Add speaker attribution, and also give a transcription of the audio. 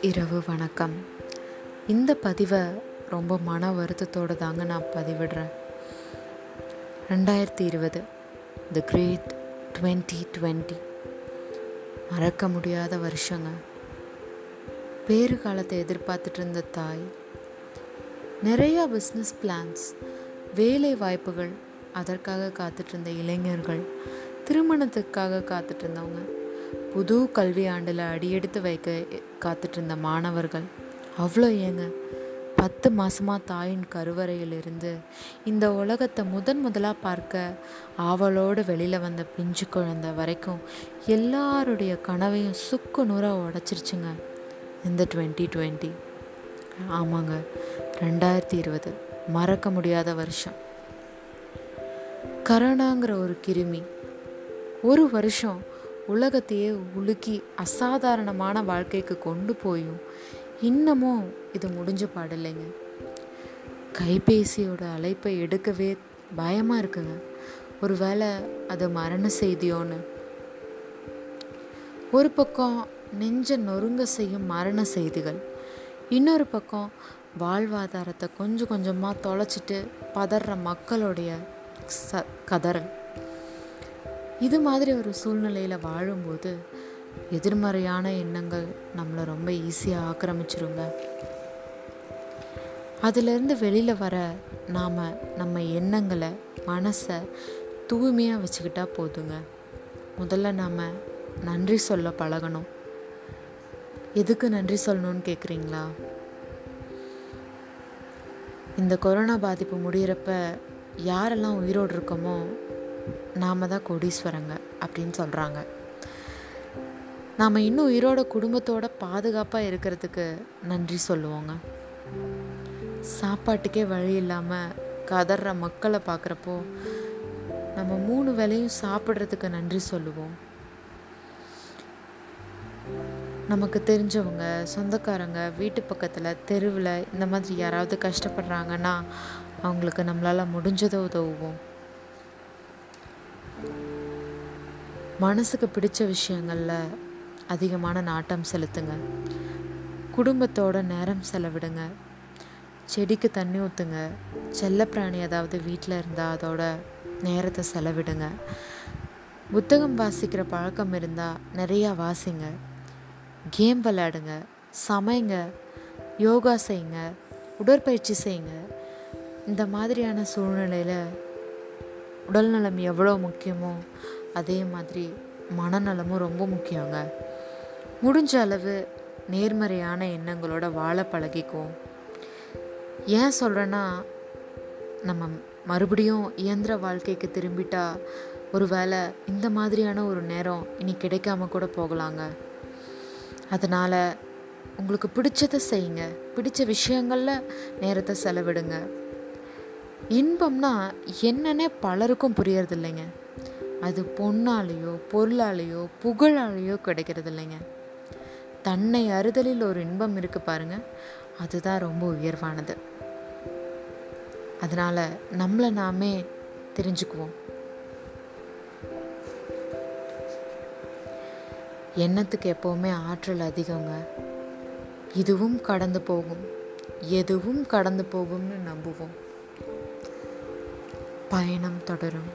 Speaker 1: இரவு வணக்கம். இந்த பதிவை ரொம்ப மன வருத்தத்தோடு தாங்க நான் பதிவிடுறேன். ரெண்டாயிரத்தி இருபது தி கிரேட் டுவெண்ட்டி டுவெண்ட்டி மறக்க முடியாத வருஷங்க. பேறு காலத்தை எதிர்பார்த்துட்டு இருந்த தாய். நிறையா பிஸ்னஸ் பிளான்ஸ் வேலை வாய்ப்புகள் அதற்காக காத்துட்டு இருந்த இளைஞர்கள் திருமணத்துக்காக காத்துட்டு இருந்தவங்க புது கல்வி ஆண்டில் அடியெடுத்து வைக்க காத்துட்டு இருந்த மாணவர்கள். அவ்வளோ ஏங்க பத்து மாதமாக தாயின் கருவறையிலிருந்து இந்த உலகத்தை முதன் முதலாக பார்க்க ஆவலோடு வெளியில் வந்த பிஞ்சு குழந்தை வரைக்கும் எல்லாருடைய கனவையும் சுக்கு நூறாக உடச்சிருச்சுங்க இந்த டுவெண்ட்டி டுவெண்ட்டி. ஆமாங்க ரெண்டாயிரத்தி இருபது. மறக்க முடியாத வருஷம். கரோனாங்கிற ஒரு கிருமி. ஒரு வருஷம் உலகத்தையே உலுக்கி அசாதாரணமான வாழ்க்கைக்கு கொண்டு போயும். இன்னமும் இது முடிஞ்ச பாடில்லைங்க கைபேசியோட அழைப்பை எடுக்கவே பயமாக இருக்குங்க. ஒரு வேளை அது மரண செய்தியோன்னு. ஒரு பக்கம் நெஞ்ச நொறுங்க செய்யும் மரண செய்திகள். இன்னொரு பக்கம் வாழ்வாதாரத்தை கொஞ்சம் கொஞ்சமாக தொலைச்சிட்டு பதற மக்களுடைய ச கதறல். இது மாதிரி ஒரு சூழ்நிலையில் வாழும்போது எதிர்மறையான எண்ணங்கள் நம்மளை ரொம்ப ஈஸியாக ஆக்கிரமிச்சிருங்க. அதிலிருந்து வெளியில் வர நாம் நம்ம எண்ணங்களை மனசை தூய்மையாக வச்சுக்கிட்டா போதுங்க. முதல்ல நாம் நன்றி சொல்ல பழகணும். எதுக்கு நன்றி சொல்லணும்னு கேட்குறீங்களா இந்த கொரோனா பாதிப்பு முடிகிறப்ப யாரெல்லாம் உயிரோடு இருக்கோமோ நாம் தான் கோடீஸ்வரங்க அப்படின்னு சொல்கிறாங்க நாம் இன்னும் உயிரோட குடும்பத்தோட பாதுகாப்பாக இருக்கிறதுக்கு நன்றி சொல்லுவோங்க. சாப்பாட்டுக்கே வழி இல்லாமல் கதற மக்களை பார்க்குறப்போ நம்ம மூணு வேலையும் சாப்பிட்றதுக்கு நன்றி சொல்லுவோம். நமக்கு தெரிஞ்சவங்க சொந்தக்காரங்க வீட்டு பக்கத்தில் தெருவில் இந்த மாதிரி யாராவது கஷ்டப்படுறாங்கன்னா அவங்களுக்கு நம்மளால் முடிஞ்சதை உதவுவோம். மனசுக்கு பிடிச்ச விஷயங்களில் அதிகமான நாட்டம் செலுத்துங்க. குடும்பத்தோட நேரம் செலவிடுங்க. செடிக்கு தண்ணி ஊற்றுங்க செல்லப்பிராணி ஏதாவது வீட்டில் இருந்தால் அதோட நேரத்தை செலவிடுங்க. புத்தகம் வாசிக்கிற பழக்கம் இருந்தால் நிறையா வாசிங்க. கேம் விளையாடுங்க. சமைங்க. யோகா செய்யுங்க. உடற்பயிற்சி செய்யுங்க. இந்த மாதிரியான சூழ்நிலையில் உடல்நலம் எவ்வளோ முக்கியமோ அதே மாதிரி மனநலமும் ரொம்ப முக்கியங்க. முடிஞ்ச அளவு நேர்மறையான எண்ணங்களோட வாழ பழகிக்குவோம். ஏன் சொல்கிறேன்னா நம்ம மறுபடியும் இயந்திர வாழ்க்கைக்கு திரும்பிட்டா ஒரு வேளை இந்த மாதிரியான ஒரு நேரம் இனி கிடைக்காம கூட போகலாங்க. அதனால் உங்களுக்கு பிடிச்சதை செய்யுங்க. பிடிச்ச விஷயங்களில் நேரத்தை செலவிடுங்க. இன்பம்னா என்னன்னே பலருக்கும் புரியறது இல்லைங்க அது பொண்ணாலேயோ பொருளாலேயோ புகழாலேயோ கிடைக்கிறது இல்லைங்க தன்னை அறுதலில் ஒரு இன்பம் இருக்கு பாருங்க அதுதான் ரொம்ப உயர்வானது. அதனால் நம்மளை நாமே தெரிஞ்சுக்குவோம். எண்ணத்துக்கு எப்போவுமே ஆற்றல் அதிகங்க. இதுவும் கடந்து போகும் எதுவும் கடந்து போகும்னு நம்புவோம். பயணம் தொடரும்.